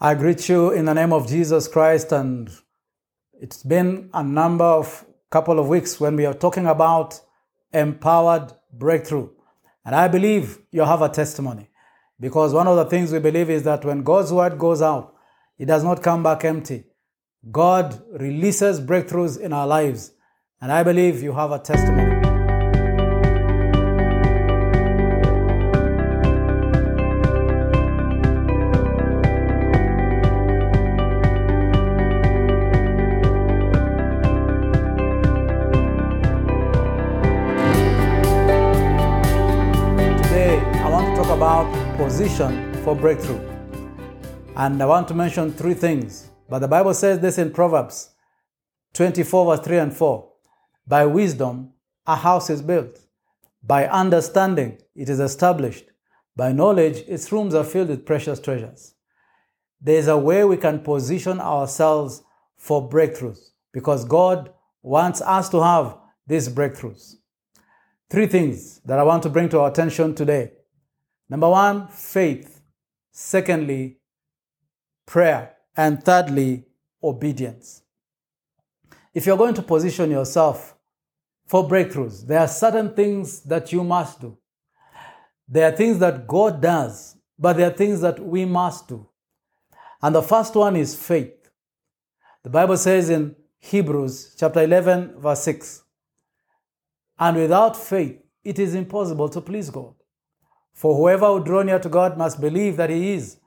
I greet you in the name of Jesus Christ, and it's been a number of couple of weeks when we are talking about empowered breakthrough. And I believe you have a testimony because one of the things we believe is that when God's word goes out, it does not come back empty. God releases breakthroughs in our lives, and I believe you have a testimony. Talk about position for breakthrough. And I want to mention three things. But the Bible says this in Proverbs 24, verse 3 and 4. By wisdom, a house is built. By understanding, it is established. By knowledge, its rooms are filled with precious treasures. There is a way we can position ourselves for breakthroughs because God wants us to have these breakthroughs. Three things that I want to bring to our attention today. Number one, faith. Secondly, prayer. And thirdly, obedience. If you're going to position yourself for breakthroughs, there are certain things that you must do. There are things that God does, but there are things that we must do. And the first one is faith. The Bible says in Hebrews chapter 11, verse 6 And without faith, it is impossible to please God. For whoever would draw near to God must believe that He is,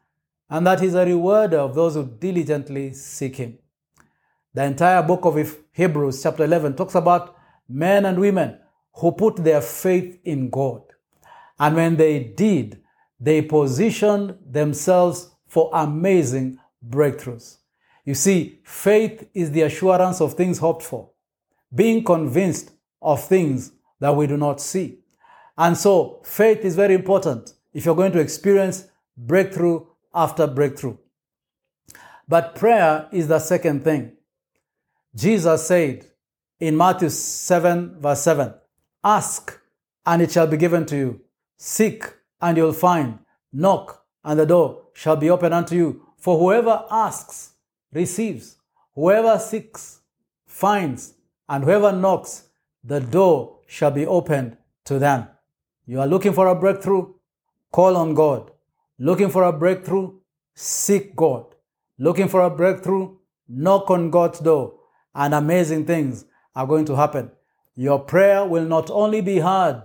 and that He is a rewarder of those who diligently seek Him. The entire book of Hebrews, chapter 11, talks about men and women who put their faith in God. And when they did, they positioned themselves for amazing breakthroughs. You see, faith is the assurance of things hoped for, being convinced of things that we do not see. And so, faith is very important if you're going to experience breakthrough after breakthrough. But prayer is the second thing. Jesus said in Matthew 7, verse 7 Ask, and it shall be given to you. Seek, and you'll find. Knock, and the door shall be opened unto you. For whoever asks receives, whoever seeks finds, and whoever knocks, the door shall be opened to them. You are looking for a breakthrough? Call on God. Looking for a breakthrough? Seek God. Looking for a breakthrough? Knock on God's door, and amazing things are going to happen. Your prayer will not only be heard,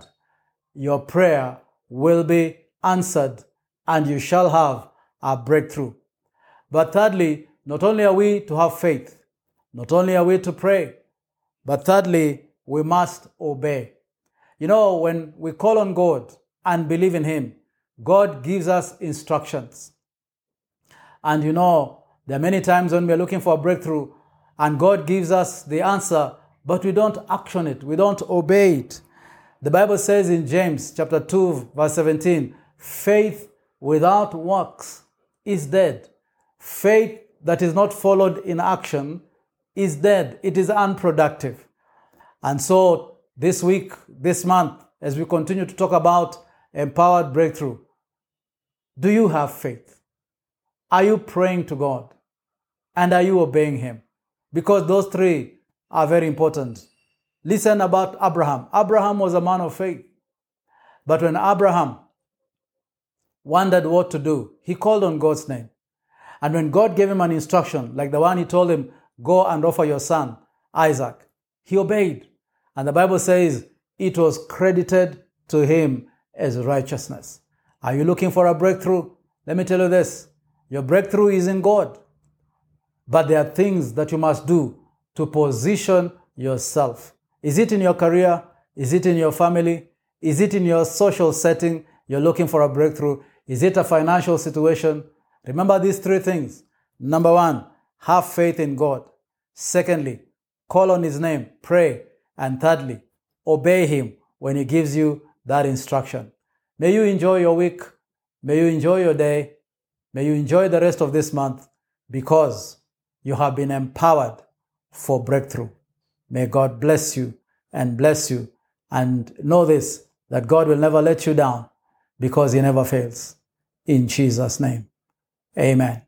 your prayer will be answered, and you shall have a breakthrough. But thirdly, not only are we to have faith, not only are we to pray, but thirdly, we must obey. You know, when we call on God and believe in Him, God gives us instructions. And you know, there are many times when we're looking for a breakthrough and God gives us the answer, but we don't action it, we don't obey it. The Bible says in James chapter 2, verse 17, faith without works is dead. Faith that is not followed in action is dead, it is unproductive. And so, this week, this month, as we continue to talk about empowered breakthrough, do you have faith? Are you praying to God? And are you obeying Him? Because those three are very important. Listen about Abraham. Abraham was a man of faith. But when Abraham wondered what to do, he called on God's name. And when God gave him an instruction, like the one he told him, go and offer your son, Isaac, he obeyed. And the Bible says it was credited to him as righteousness. Are you looking for a breakthrough? Let me tell you this your breakthrough is in God. But there are things that you must do to position yourself. Is it in your career? Is it in your family? Is it in your social setting? You're looking for a breakthrough. Is it a financial situation? Remember these three things. Number one, have faith in God. Secondly, call on His name, pray. And thirdly, obey Him when He gives you that instruction. May you enjoy your week. May you enjoy your day. May you enjoy the rest of this month because you have been empowered for breakthrough. May God bless you and bless you. And know this that God will never let you down because He never fails. In Jesus' name, amen.